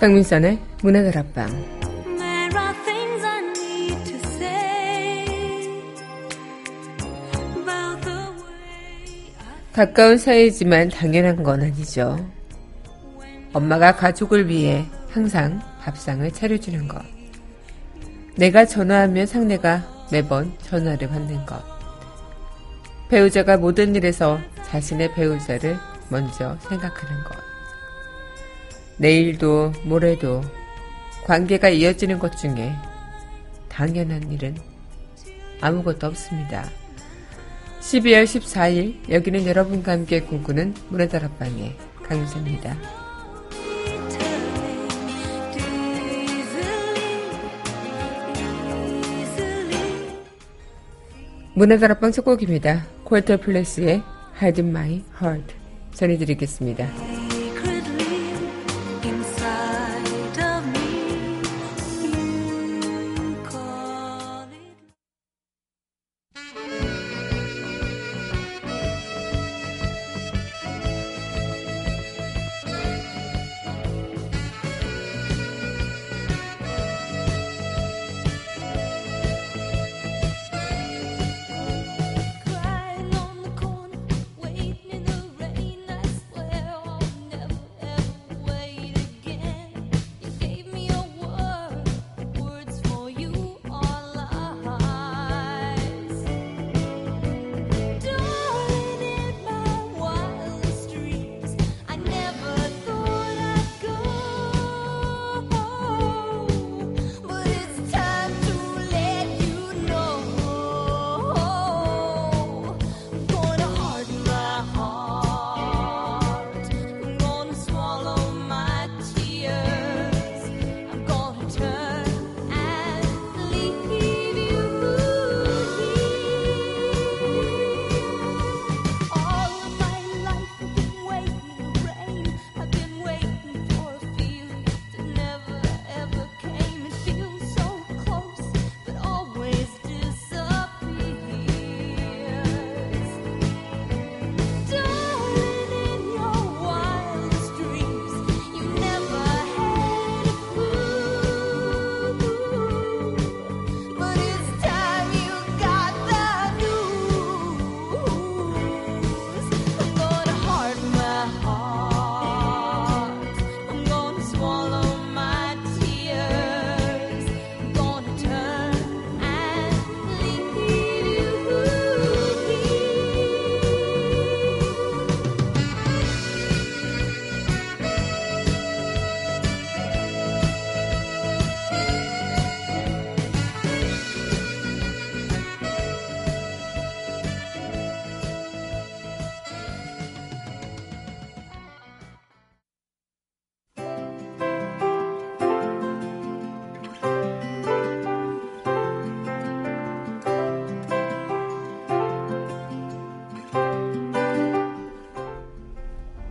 강민선의 문화다락방 가까운 사이지만 당연한 건 아니죠. 엄마가 가족을 위해 항상 밥상을 차려주는 것. 내가 전화하면 상대가 매번 전화를 받는 것. 배우자가 모든 일에서 자신의 배우자를 먼저 생각하는 것. 내일도 모레도 관계가 이어지는 것 중에 당연한 일은 아무것도 없습니다. 12월 14일 여기는 여러분과 함께 꿈꾸는 문화다락방의 강유사입니다. 문화다락방 첫 곡입니다. 콜터 플레스의 Hide My Heart 전해드리겠습니다.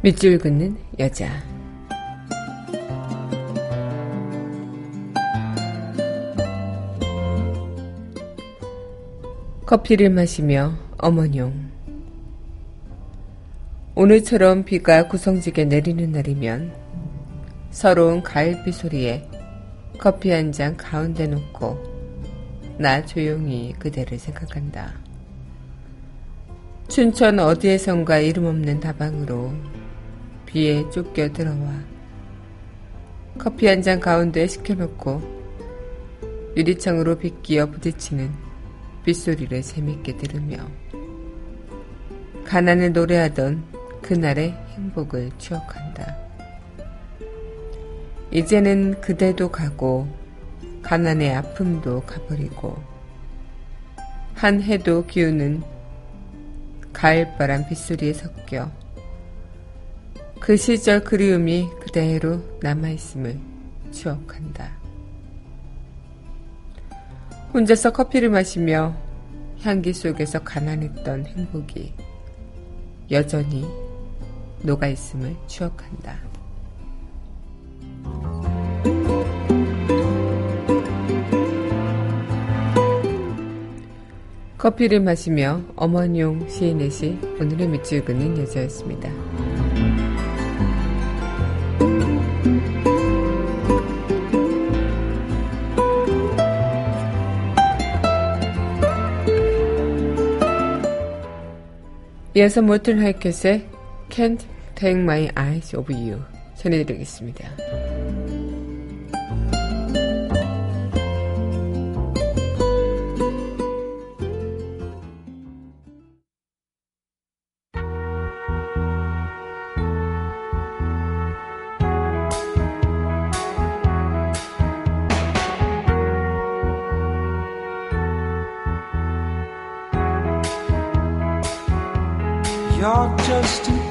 밑줄 긋는 여자. 커피를 마시며 어머뇽. 오늘처럼 비가 구성지게 내리는 날이면 서러운 가을비 소리에 커피 한 잔 가운데 놓고 나 조용히 그대를 생각한다. 춘천 어디에선가 이름 없는 다방으로 비에 쫓겨 들어와 커피 한 잔 가운데 시켜놓고 유리창으로 빗기어 부딪히는 빗소리를 재밌게 들으며 가난을 노래하던 그날의 행복을 추억한다. 이제는 그대도 가고 가난의 아픔도 가버리고 한 해도 기우는 가을바람 빗소리에 섞여 그 시절 그리움이 그대로 남아있음을 추억한다. 혼자서 커피를 마시며 향기 속에서 가난했던 행복이 여전히 녹아있음을 추억한다. 커피를 마시며 어머니용 시인의 시 오늘의 밑줄 긋는 여자였습니다. 이어서 모튼 하이켓의 Can't Take My Eyes Off You 전해드리겠습니다. You're just too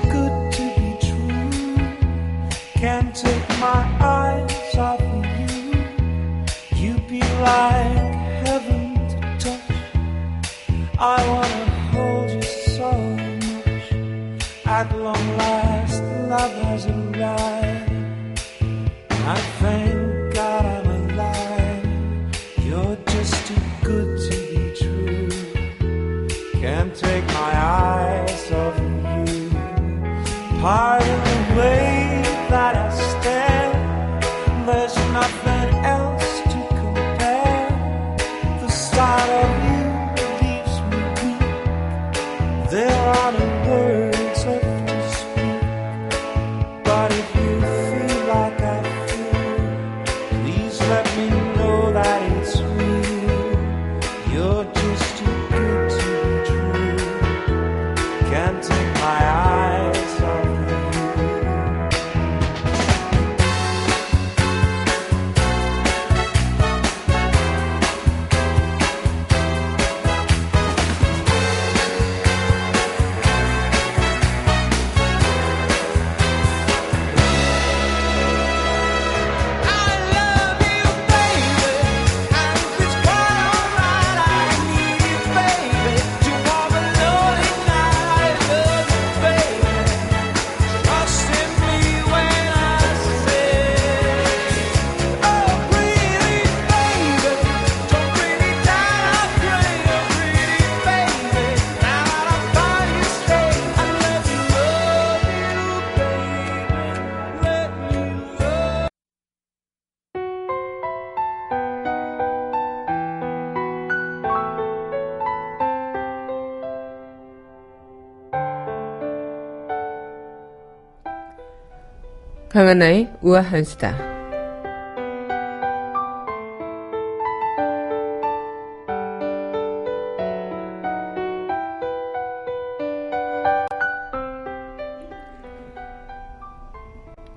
강하나의 우아한 수다.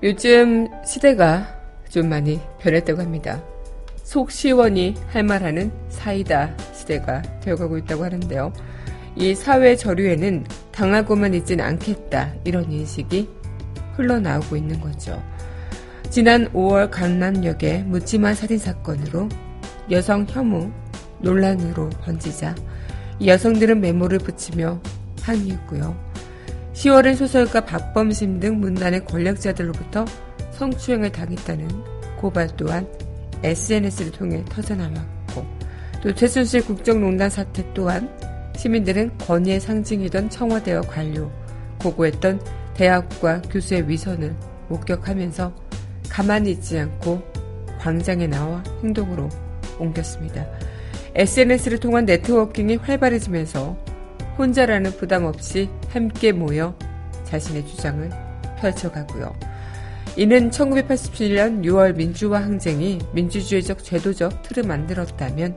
요즘 시대가 좀 많이 변했다고 합니다. 속 시원히 할 말하는 사이다 시대가 되어가고 있다고 하는데요. 이 사회 저류에는 당하고만 있진 않겠다 이런 인식이 흘러나오고 있는 거죠. 지난 5월 강남역의 묻지마 살인 사건으로 여성 혐오 논란으로 번지자 이 여성들은 메모를 붙이며 항의했고요. 10월엔 소설가 박범심 등 문단의 권력자들로부터 성추행을 당했다는 고발 또한 SNS를 통해 터져나왔고 또 최순실 국정농단 사태 또한 시민들은 권위의 상징이던 청와대와 관료, 고고했던 대학과 교수의 위선을 목격하면서 가만히 있지 않고 광장에 나와 행동으로 옮겼습니다. SNS를 통한 네트워킹이 활발해지면서 혼자라는 부담 없이 함께 모여 자신의 주장을 펼쳐가고요. 이는 1987년 6월 민주화 항쟁이 민주주의적 제도적 틀을 만들었다면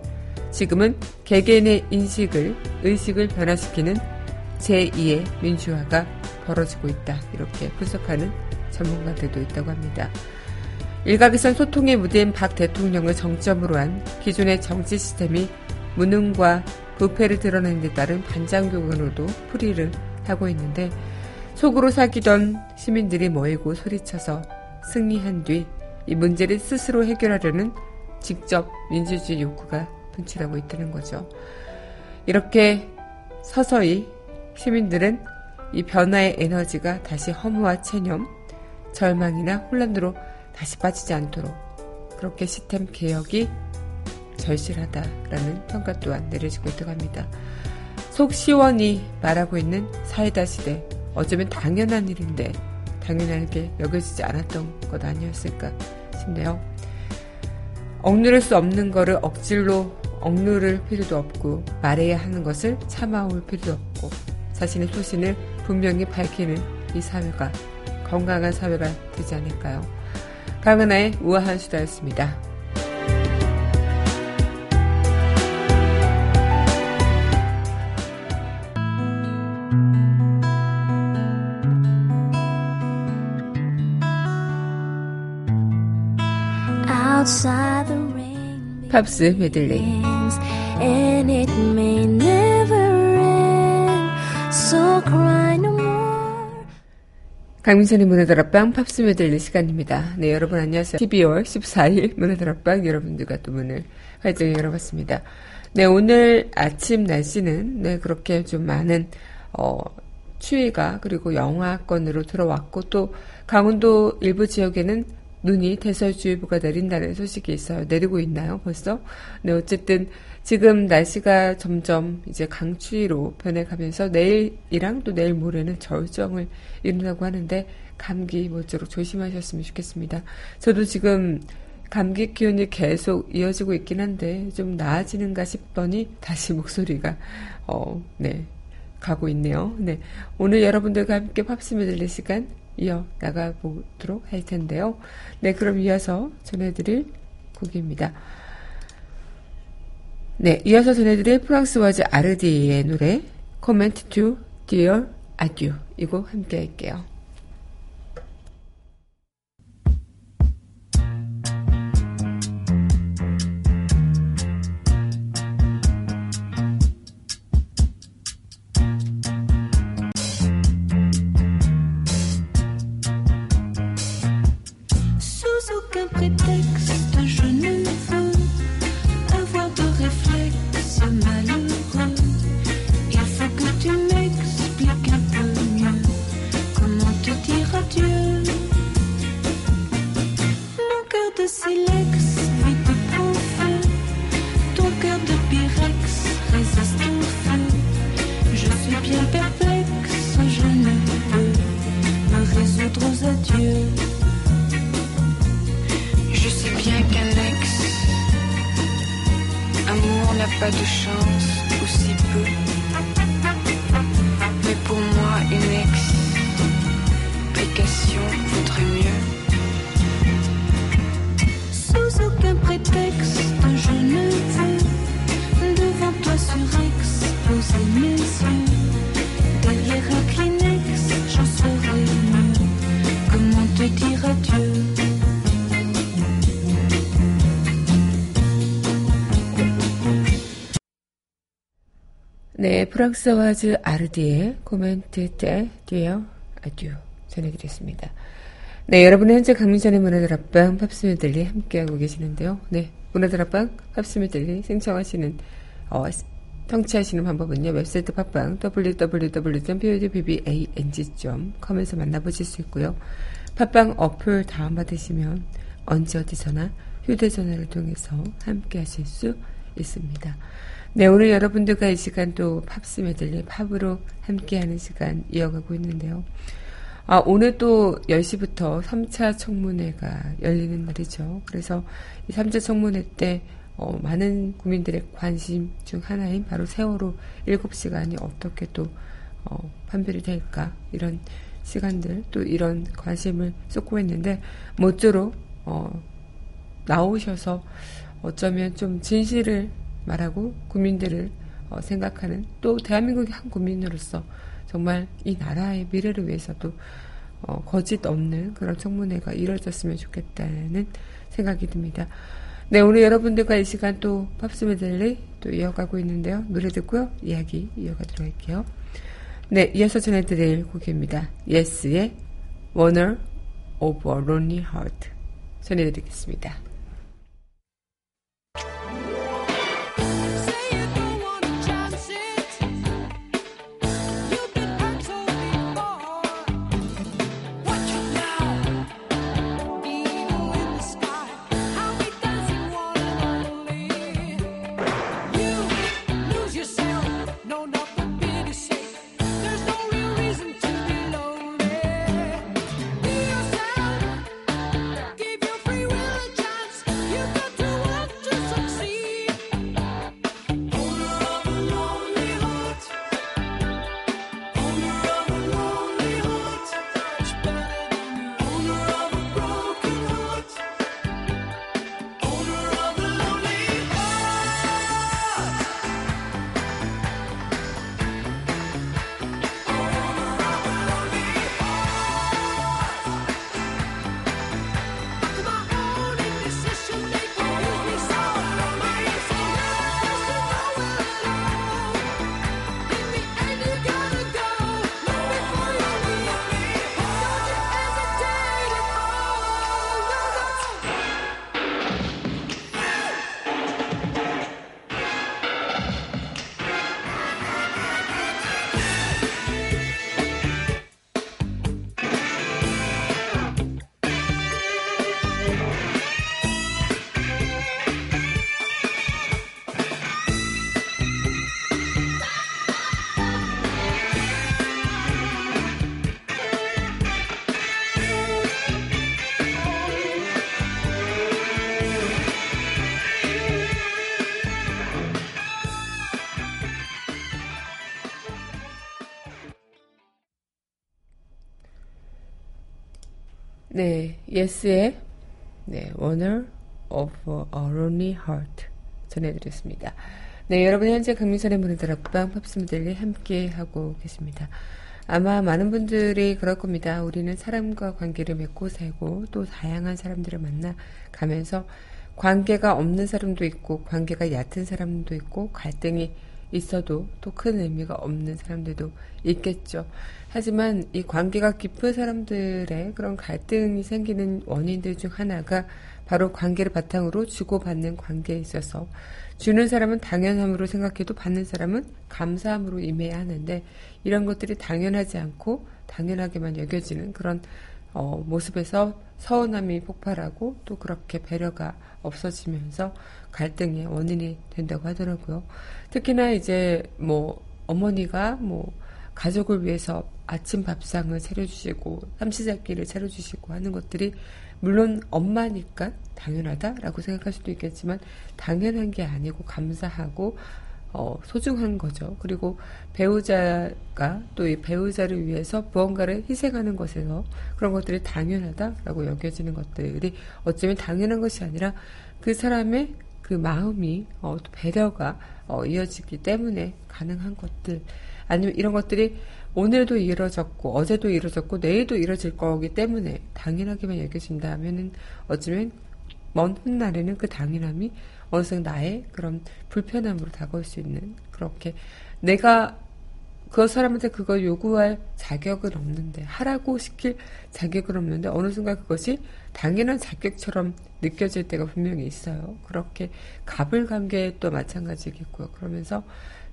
지금은 개개인의 인식을, 의식을 변화시키는 제2의 민주화가 벌어지고 있다. 이렇게 분석하는 전문가들도 있다고 합니다. 일각에선 소통의 무대인 박 대통령을 정점으로 한 기존의 정치 시스템이 무능과 부패를 드러낸 데 따른 반장교근으로도 풀이를 하고 있는데 속으로 사귀던 시민들이 모이고 소리쳐서 승리한 뒤 이 문제를 스스로 해결하려는 직접 민주주의 욕구가 분출하고 있다는 거죠. 이렇게 서서히 시민들은 이 변화의 에너지가 다시 허무와 체념, 절망이나 혼란으로 다시 빠지지 않도록 그렇게 시스템 개혁이 절실하다라는 평가 또한 내려지고 있다고 합니다. 속 시원히 말하고 있는 사이다 시대. 어쩌면 당연한 일인데 당연하게 여겨지지 않았던 것 아니었을까 싶네요. 억누를 수 없는 거를 억질로 억누를 필요도 없고 말해야 하는 것을 참아올 필요도 없고 자신의 소신을 분명히 밝히는 이 사회가 건강한 사회가 되지 않을까요? 강은하의 우아한 수다였습니다. 팝스 메들리 강민선의 문화다락방 팝스 메들리 시간입니다. 네, 여러분 안녕하세요. 12월 14일 문화다락방 여러분들과 또 문을 활짝 열어봤습니다. 네, 오늘 아침 날씨는 네, 그렇게 좀 많은 어, 추위가 그리고 영하권으로 들어왔고 또 강원도 일부 지역에는 눈이 대설주의보가 내린다는 소식이 있어요. 내리고 있나요, 벌써? 네, 어쨌든 지금 날씨가 점점 이제 강추위로 변해가면서 내일이랑 또 내일 모레는 절정을 이룬다고 하는데 감기 모쪼록 조심하셨으면 좋겠습니다. 저도 지금 감기 기운이 계속 이어지고 있긴 한데 좀 나아지는가 싶더니 다시 목소리가 어, 네. 가고 있네요. 네. 오늘 여러분들과 함께 팝스메 들릴 시간 이어 나가보도록 할 텐데요. 네, 그럼 이어서 전해드릴 곡입니다. 네, 이어서 전해드릴 프랑스 와즈 아르디의 노래 Comment to Dear Adieu 이곡 함께 할게요. 네, 프랑수아즈 아르디의 Comment te dire adieu 전해드렸습니다. 네, 여러분은 현재 강민선의 문화다락방 팝스 메들리 함께하고 계시는데요. 네, 문화다락방 팝스 메들리 생청하시는 어, 청취하시는 방법은요. 웹사이트 팟빵 www.podbbang.com에서 만나보실 수 있고요. 팟빵 어플 다운받으시면 언제 어디서나 휴대전화를 통해서 함께 하실 수 있습니다. 네, 오늘 여러분들과 이 시간 또 팝스 메들리 팝으로 함께하는 시간 이어가고 있는데요. 아, 오늘 또 10시부터 3차 청문회가 열리는 날이죠. 그래서 이 3차 청문회 때 어, 많은 국민들의 관심 중 하나인 바로 세월호 7시간이 어떻게 또 어, 판별이 될까 이런 시간들 또 이런 관심을 쏟고 있는데 모쪼록 어, 나오셔서 어쩌면 좀 진실을 말하고 국민들을 어, 생각하는 또 대한민국의 한 국민으로서 정말 이 나라의 미래를 위해서도 어, 거짓 없는 그런 청문회가 이루어졌으면 좋겠다는 생각이 듭니다. 네, 오늘 여러분들과 이 시간 또 팝스 메들리 또 이어가고 있는데요. 노래 듣고요. 이야기 이어가도록 할게요. 네, 이어서 전해드릴 곡입니다. 예스의 Warner of a Lonely Heart 전해드리겠습니다. 예스의 네, Wonder of a Lonely Heart 전해드렸습니다. 네, 여러분 현재 강민선의 문을 앞방 팝스미들리 함께 하고 계십니다. 아마 많은 분들이 그럴 겁니다. 우리는 사람과 관계를 맺고 살고 또 다양한 사람들을 만나 가면서 관계가 없는 사람도 있고 관계가 얕은 사람도 있고 갈등이 있어도 또 큰 의미가 없는 사람들도 있겠죠. 하지만 이 관계가 깊은 사람들의 그런 갈등이 생기는 원인들 중 하나가 바로 관계를 바탕으로 주고받는 관계에 있어서 주는 사람은 당연함으로 생각해도 받는 사람은 감사함으로 임해야 하는데 이런 것들이 당연하지 않고 당연하게만 여겨지는 그런 어, 모습에서 서운함이 폭발하고 또 그렇게 배려가 없어지면서 갈등의 원인이 된다고 하더라고요. 특히나 이제 뭐 어머니가 뭐 가족을 위해서 아침 밥상을 차려주시고 삼시세끼를 차려주시고 하는 것들이 물론 엄마니까 당연하다라고 생각할 수도 있겠지만 당연한 게 아니고 감사하고 어, 소중한 거죠. 그리고 배우자가 또 이 배우자를 위해서 무언가를 희생하는 것에서 그런 것들이 당연하다라고 여겨지는 것들이 어쩌면 당연한 것이 아니라 그 사람의 그 마음이 어, 또 배려가 어, 이어지기 때문에 가능한 것들 아니면 이런 것들이 오늘도 이루어졌고 어제도 이루어졌고 내일도 이루어질 거기 때문에 당연하게만 여겨진다면은 어쩌면 먼 훗날에는 그 당연함이 어느 정도 나의 그런 불편함으로 다가올 수 있는 그렇게 내가 그 사람한테 그걸 요구할 자격은 없는데 하라고 시킬 자격은 없는데 어느 순간 그것이 당연한 자격처럼 느껴질 때가 분명히 있어요. 그렇게 갑을 관계도 마찬가지겠고요. 그러면서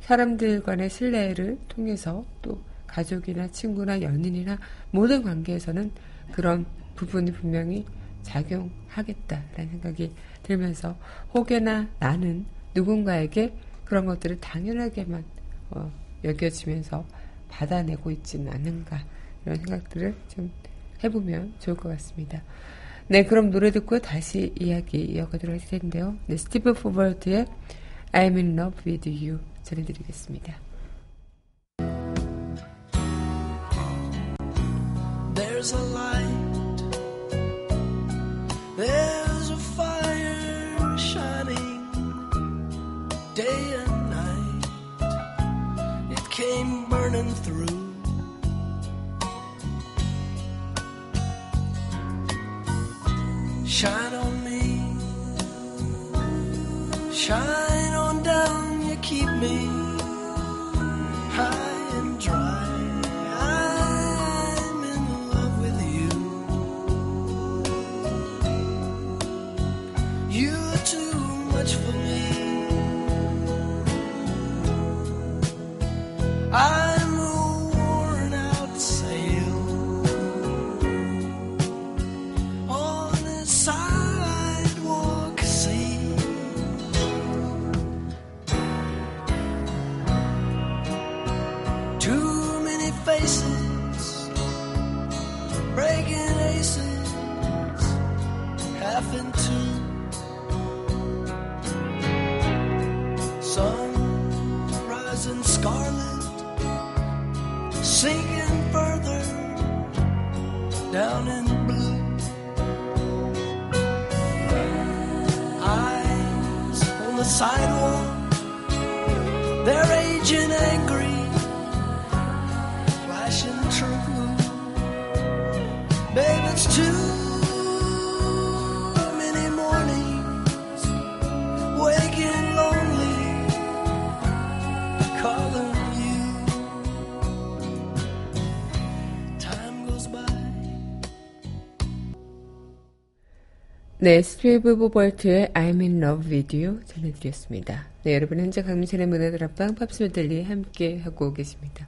사람들 간의 신뢰를 통해서 또 가족이나 친구나 연인이나 모든 관계에서는 그런 부분이 분명히 작용하겠다라는 생각이 들면서 혹여나 나는 누군가에게 그런 것들을 당연하게만 어, 여겨지면서 받아내고 있지는 않은가 이런 생각들을 좀 해보면 좋을 것 같습니다. 네, 그럼 노래 듣고 다시 이야기 이어가도록 할 텐데요. 네, 스티브 포버트의 I'm in love with you 전해드리겠습니다. There's a light. There's a fire shining day and night. It came burning through. Shine on me. Shine on down. You keep me high I 네, 스티브 보벌트의 I'm in love with you 전해드렸습니다. 네, 여러분 현재 강민선의 문화다락방 팝스 메들리 함께 하고 계십니다.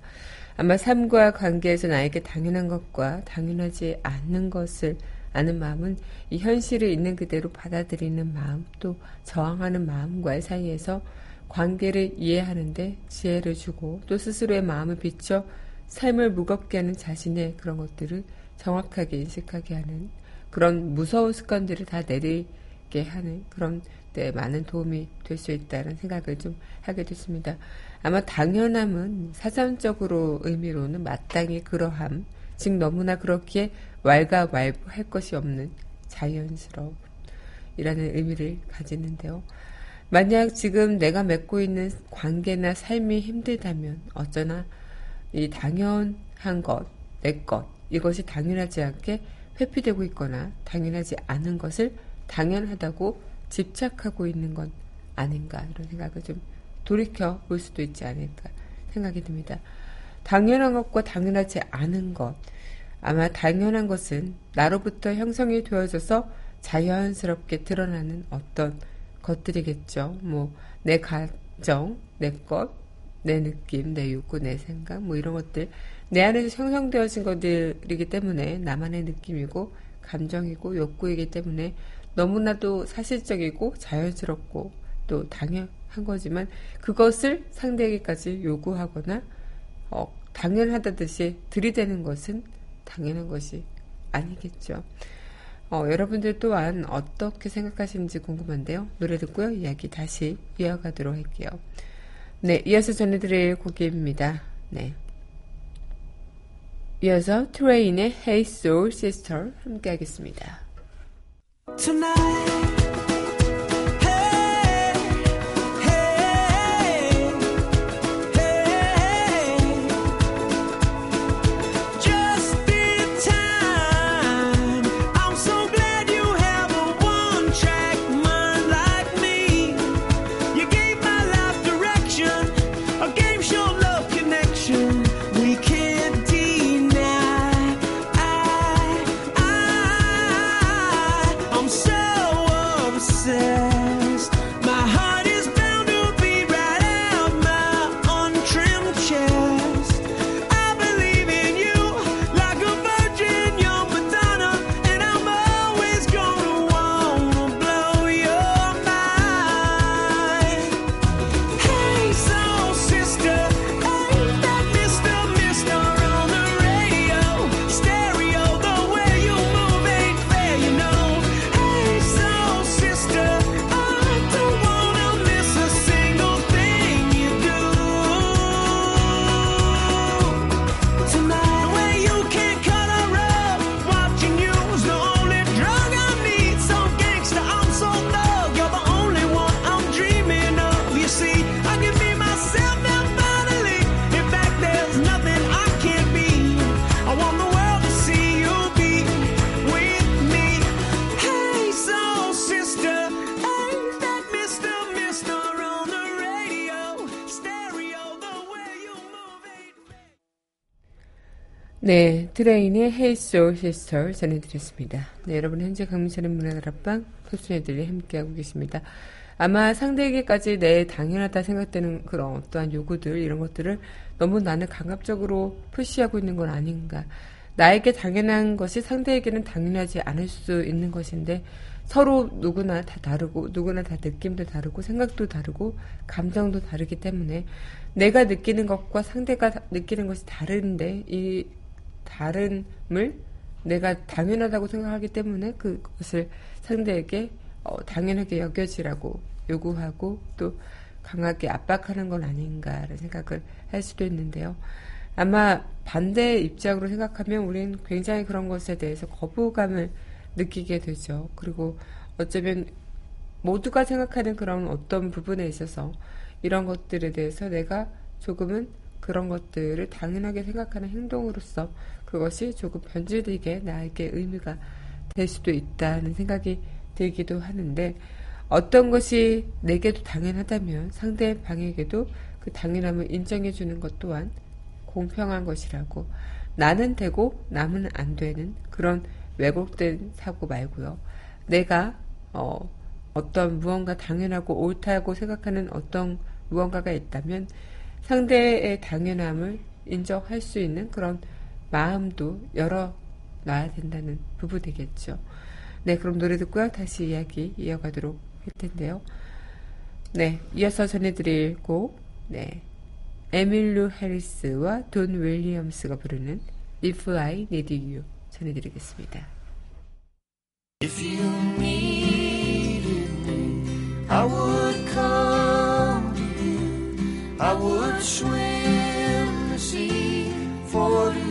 아마 삶과 관계에서 나에게 당연한 것과 당연하지 않는 것을 아는 마음은 이 현실을 있는 그대로 받아들이는 마음 또 저항하는 마음과의 사이에서 관계를 이해하는데 지혜를 주고 또 스스로의 마음을 비춰 삶을 무겁게 하는 자신의 그런 것들을 정확하게 인식하게 하는 그런 무서운 습관들을 다 내리게 하는 그런 데 많은 도움이 될 수 있다는 생각을 좀 하게 됐습니다. 아마 당연함은 사전적으로 의미로는 마땅히 그러함, 즉 너무나 그렇게 왈가왈부할 것이 없는 자연스러움이라는 의미를 가지는데요. 만약 지금 내가 맺고 있는 관계나 삶이 힘들다면 어쩌나 이 당연한 것, 내 것, 이것이 당연하지 않게 회피되고 있거나 당연하지 않은 것을 당연하다고 집착하고 있는 건 아닌가 이런 생각을 좀 돌이켜 볼 수도 있지 않을까 생각이 듭니다. 당연한 것과 당연하지 않은 것. 아마 당연한 것은 나로부터 형성이 되어져서 자연스럽게 드러나는 어떤 것들이겠죠. 뭐, 내 가정, 내 것, 내 느낌, 내 욕구, 내 생각, 뭐 이런 것들. 내 안에서 형성되어진 것들이기 때문에 나만의 느낌이고, 감정이고, 욕구이기 때문에 너무나도 사실적이고, 자연스럽고, 또 당연한 거지만, 그것을 상대에게까지 요구하거나, 어, 당연하다듯이 들이대는 것은 당연한 것이 아니겠죠. 어, 여러분들 또한 어떻게 생각하시는지 궁금한데요. 노래 듣고요. 이야기 다시 이어가도록 할게요. 네, 이어서 전해드릴 곡입니다. 네. 이어서 트레인의 Hey Soul Sister 함께 하겠습니다. Tonight. 네, 트레인의 Hey Soul Sister 전해드렸습니다. 네, 여러분 현재 강민철의 문화다락방 표순애들이 함께하고 계십니다. 아마 상대에게까지 내 당연하다 생각되는 그런 어떠한 요구들 이런 것들을 너무 나는 강압적으로 푸시하고 있는 건 아닌가. 나에게 당연한 것이 상대에게는 당연하지 않을 수 있는 것인데 서로 누구나 다 다르고 누구나 다 느낌도 다르고 생각도 다르고 감정도 다르기 때문에 내가 느끼는 것과 상대가 느끼는 것이 다른데 이 다른을 내가 당연하다고 생각하기 때문에 그것을 상대에게 어, 당연하게 여겨지라고 요구하고 또 강하게 압박하는 건 아닌가라는 생각을 할 수도 있는데요. 아마 반대 입장으로 생각하면 우리는 굉장히 그런 것에 대해서 거부감을 느끼게 되죠. 그리고 어쩌면 모두가 생각하는 그런 어떤 부분에 있어서 이런 것들에 대해서 내가 조금은 그런 것들을 당연하게 생각하는 행동으로서 그것이 조금 변질되게 나에게 의미가 될 수도 있다는 생각이 들기도 하는데 어떤 것이 내게도 당연하다면 상대방에게도 그 당연함을 인정해주는 것 또한 공평한 것이라고 나는 되고 남은 안 되는 그런 왜곡된 사고 말고요. 내가 어, 어떤 무언가 당연하고 옳다고 생각하는 어떤 무언가가 있다면 상대의 당연함을 인정할 수 있는 그런 마음도 열어놔야 된다는 부분이겠죠. 네, 그럼 노래 듣고요. 다시 이야기 이어가도록 할 텐데요. 네, 이어서 전해드릴 곡, 네. 에밀루 해리스와 돈 윌리엄스가 부르는 If I Need You 전해드리겠습니다. If you needed me, I would. I would swim the sea for you.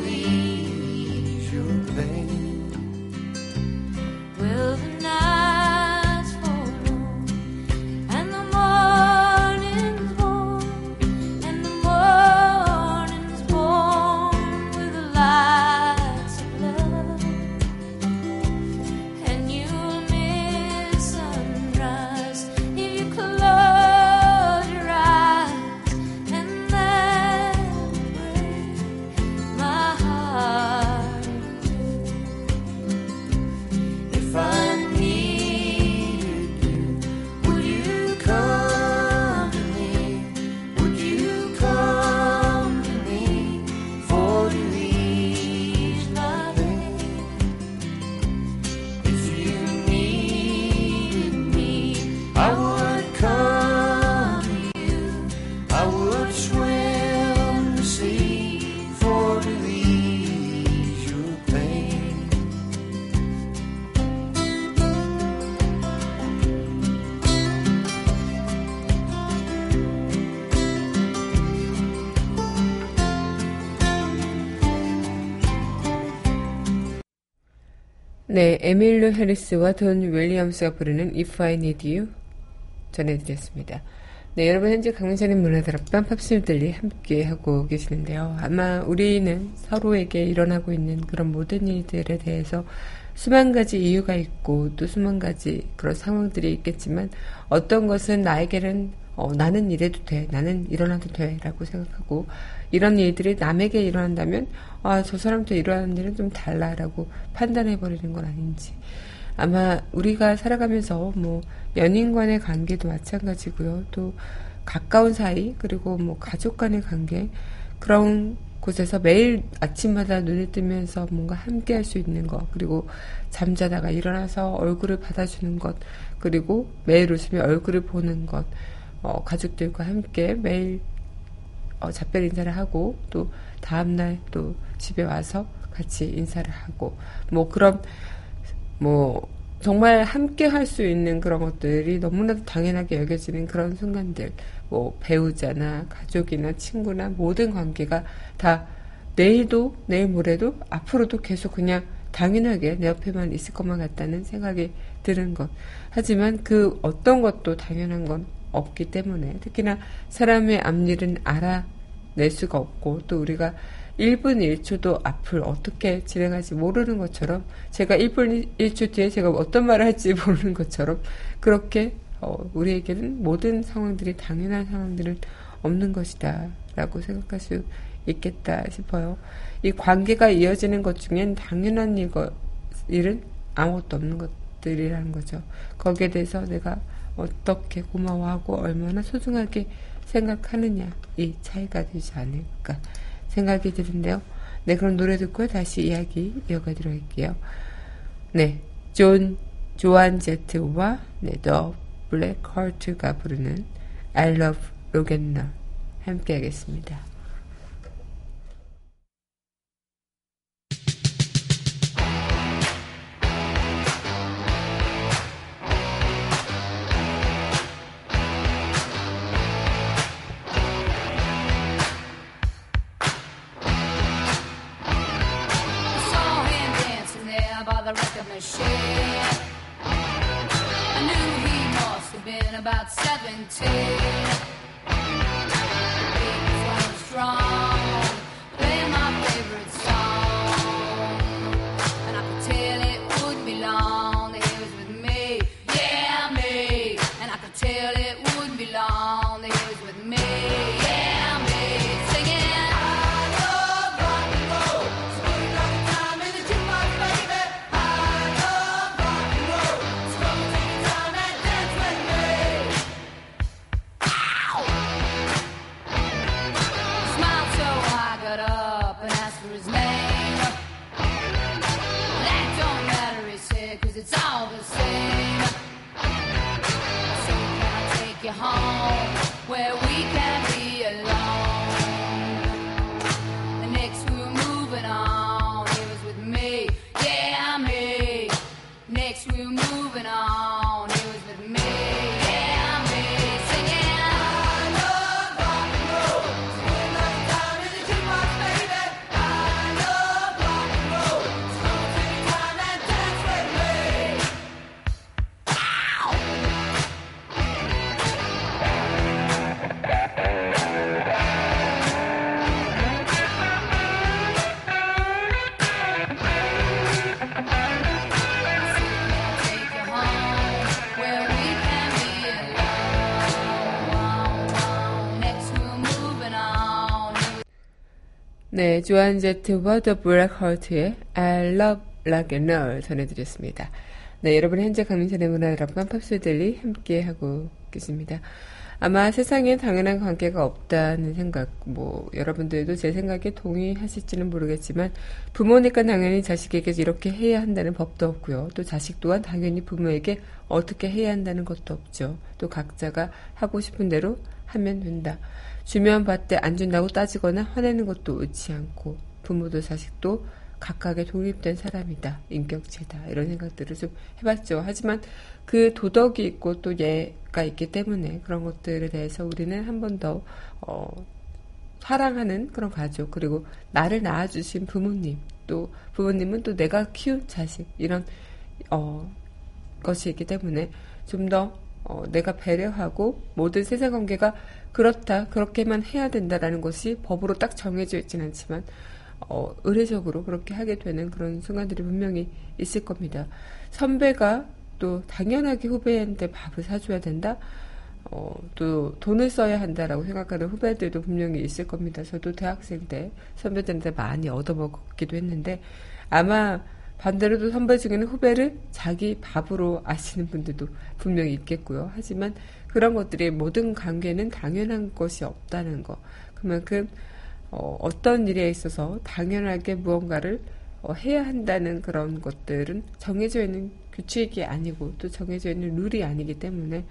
네, 에밀로 해리스와 돈 윌리엄스가 부르는 If I Need You 전해드렸습니다. 네, 여러분 현재 강민선의 문화다락방 팝스들이 함께 하고 계시는데요. 아마 우리는 서로에게 일어나고 있는 그런 모든 일들에 대해서 수만 가지 이유가 있고 또 수만 가지 그런 상황들이 있겠지만 어떤 것은 나에게는 어, 나는 이래도 돼, 나는 일어나도 돼 라고 생각하고 이런 일들이 남에게 일어난다면 아, 저 사람도 일어나는 일은 좀 달라 라고 판단해 버리는 건 아닌지 아마 우리가 살아가면서 뭐 연인 간의 관계도 마찬가지고요. 또 가까운 사이 그리고 뭐 가족 간의 관계 그런 곳에서 매일 아침마다 눈을 뜨면서 뭔가 함께 할 수 있는 것 그리고 잠자다가 일어나서 얼굴을 받아주는 것 그리고 매일 웃으며 얼굴을 보는 것 어, 가족들과 함께 매일 어, 작별 인사를 하고 또 다음날 또 집에 와서 같이 인사를 하고 뭐 그런 뭐 정말 함께 할 수 있는 그런 것들이 너무나도 당연하게 여겨지는 그런 순간들 뭐 배우자나 가족이나 친구나 모든 관계가 다 내일도 내일 모레도 앞으로도 계속 그냥 당연하게 내 옆에만 있을 것만 같다는 생각이 드는 것. 하지만 그 어떤 것도 당연한 건 없기 때문에 특히나 사람의 앞일은 알아낼 수가 없고 또 우리가 1분 1초도 앞을 어떻게 진행할지 모르는 것처럼 제가 1분 1초 뒤에 제가 어떤 말을 할지 모르는 것처럼 그렇게 어, 우리에게는 모든 상황들이 당연한 상황들은 없는 것이다 라고 생각할 수 있겠다 싶어요. 이 관계가 이어지는 것 중엔 당연한 일거, 일은 아무것도 없는 것들이라는 거죠. 거기에 대해서 내가 어떻게 고마워하고 얼마나 소중하게 생각하느냐 이 차이가 되지 않을까 생각이 드는데요. 네, 그럼 노래 듣고 다시 이야기 이어가도록 할게요. 네, 존, 조안 제트와 네, 더 블랙 하트가 부르는 I love rock 'n' roll 함께 하겠습니다. I knew he must have been about 17. Big, strong. 네, 조한 제트와 더 블랙하트의 I Love Like a Nerve 전해드렸습니다. 네, 여러분 현재 강민선의 문화 여러분 팝스들이 함께 하고 계십니다. 아마 세상에 당연한 관계가 없다는 생각, 뭐, 여러분들도 제 생각에 동의하실지는 모르겠지만, 부모니까 당연히 자식에게 이렇게 해야 한다는 법도 없고요. 또 자식 또한 당연히 부모에게 어떻게 해야 한다는 것도 없죠. 또 각자가 하고 싶은 대로 하면 된다. 주면 받되 안 준다고 따지거나 화내는 것도 옳지 않고 부모도 자식도 각각의 독립된 사람이다. 인격체다. 이런 생각들을 좀 해봤죠. 하지만 그 도덕이 있고 또 예가 있기 때문에 그런 것들에 대해서 우리는 한 번 더, 어, 사랑하는 그런 가족, 그리고 나를 낳아주신 부모님, 또 부모님은 또 내가 키운 자식 이런 어, 것이 있기 때문에 좀더 어, 내가 배려하고 모든 세상 관계가 그렇다 그렇게만 해야 된다라는 것이 법으로 딱 정해져 있지는 않지만 어, 의례적으로 그렇게 하게 되는 그런 순간들이 분명히 있을 겁니다. 선배가 또 당연하게 후배한테 밥을 사줘야 된다. 어, 또 돈을 써야 한다라고 생각하는 후배들도 분명히 있을 겁니다. 저도 대학생 때 선배들한테 많이 얻어먹기도 했는데 아마 반대로도 선배 중에는 후배를 자기 밥으로 아시는 분들도 분명히 있겠고요. 하지만 그런 것들이 모든 관계는 당연한 것이 없다는 거. 그만큼 어, 어떤 일에 있어서 당연하게 무언가를 어, 해야 한다는 그런 것들은 정해져 있는 규칙이 아니고 또 정해져 있는 룰이 아니기 때문에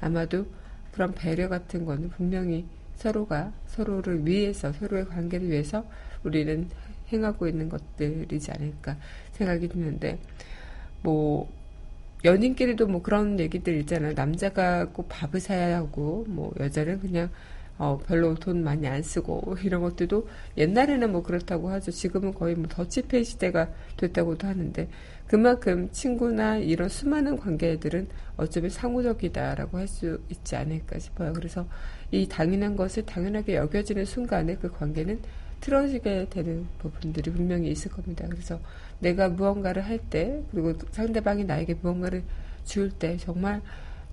아마도 그런 배려 같은 거는 분명히 서로가 서로를 위해서 서로의 관계를 위해서 우리는 행하고 있는 것들이지 않을까 생각이 드는데 뭐 연인끼리도 뭐 그런 얘기들 있잖아요. 남자가 꼭 밥을 사야 하고 뭐 여자는 그냥 어, 별로 돈 많이 안 쓰고 이런 것들도 옛날에는 뭐 그렇다고 하죠. 지금은 거의 뭐 더치페이 시대가 됐다고도 하는데 그만큼 친구나 이런 수많은 관계들은 어쩌면 상호적이다라고 할 수 있지 않을까 싶어요. 그래서 이 당연한 것을 당연하게 여겨지는 순간에 그 관계는 틀어지게 되는 부분들이 분명히 있을 겁니다. 그래서 내가 무언가를 할 때, 그리고 상대방이 나에게 무언가를 줄 때, 정말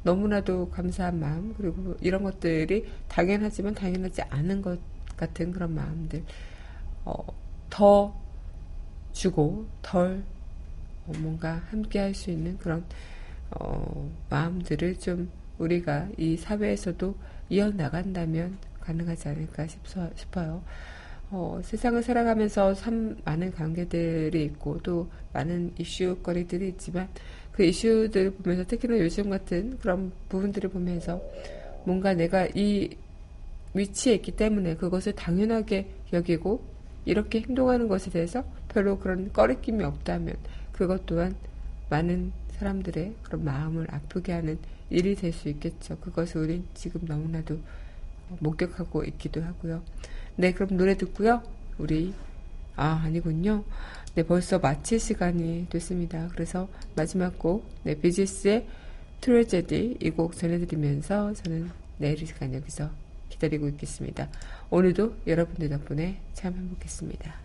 너무나도 감사한 마음, 그리고 이런 것들이 당연하지만 당연하지 않은 것 같은 그런 마음들, 어, 더 주고, 덜 어, 뭔가 함께 할 수 있는 그런, 어, 마음들을 좀 우리가 이 사회에서도 이어나간다면 가능하지 않을까 싶어요. 어, 세상을 살아가면서 참 많은 관계들이 있고 또 많은 이슈거리들이 있지만 그 이슈들을 보면서 특히나 요즘 같은 그런 부분들을 보면서 뭔가 내가 이 위치에 있기 때문에 그것을 당연하게 여기고 이렇게 행동하는 것에 대해서 별로 그런 꺼리낌이 없다면 그것 또한 많은 사람들의 그런 마음을 아프게 하는 일이 될 수 있겠죠. 그것을 우린 지금 너무나도 목격하고 있기도 하고요. 네, 그럼 노래 듣고요. 우리 아 아니군요. 네, 벌써 마칠 시간이 됐습니다. 그래서 마지막 곡, 네, 비지스의 트레제디 이 곡 전해드리면서 저는 내일 이 시간 여기서 기다리고 있겠습니다. 오늘도 여러분들 덕분에 참 행복했습니다.